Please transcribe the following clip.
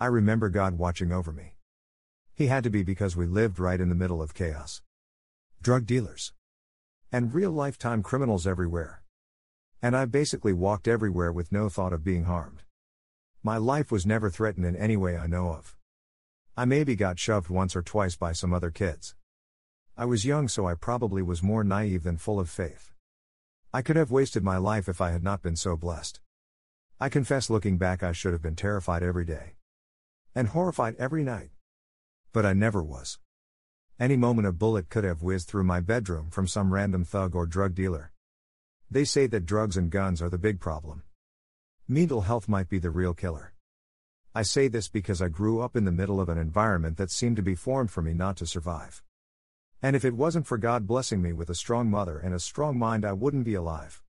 I remember God watching over me. He had to be because we lived right in the middle of chaos. Drug dealers. And real lifetime criminals everywhere. And I basically walked everywhere with no thought of being harmed. My life was never threatened in any way I know of. I maybe got shoved once or twice by some other kids. I was young, so I probably was more naive than full of faith. I could have wasted my life if I had not been so blessed. I confess looking back, I should have been terrified every day. And horrified every night. But I never was. Any moment a bullet could have whizzed through my bedroom from some random thug or drug dealer. They say that drugs and guns are the big problem. Mental health might be the real killer. I say this because I grew up in the middle of an environment that seemed to be formed for me not to survive. And if it wasn't for God blessing me with a strong mother and a strong mind, I wouldn't be alive.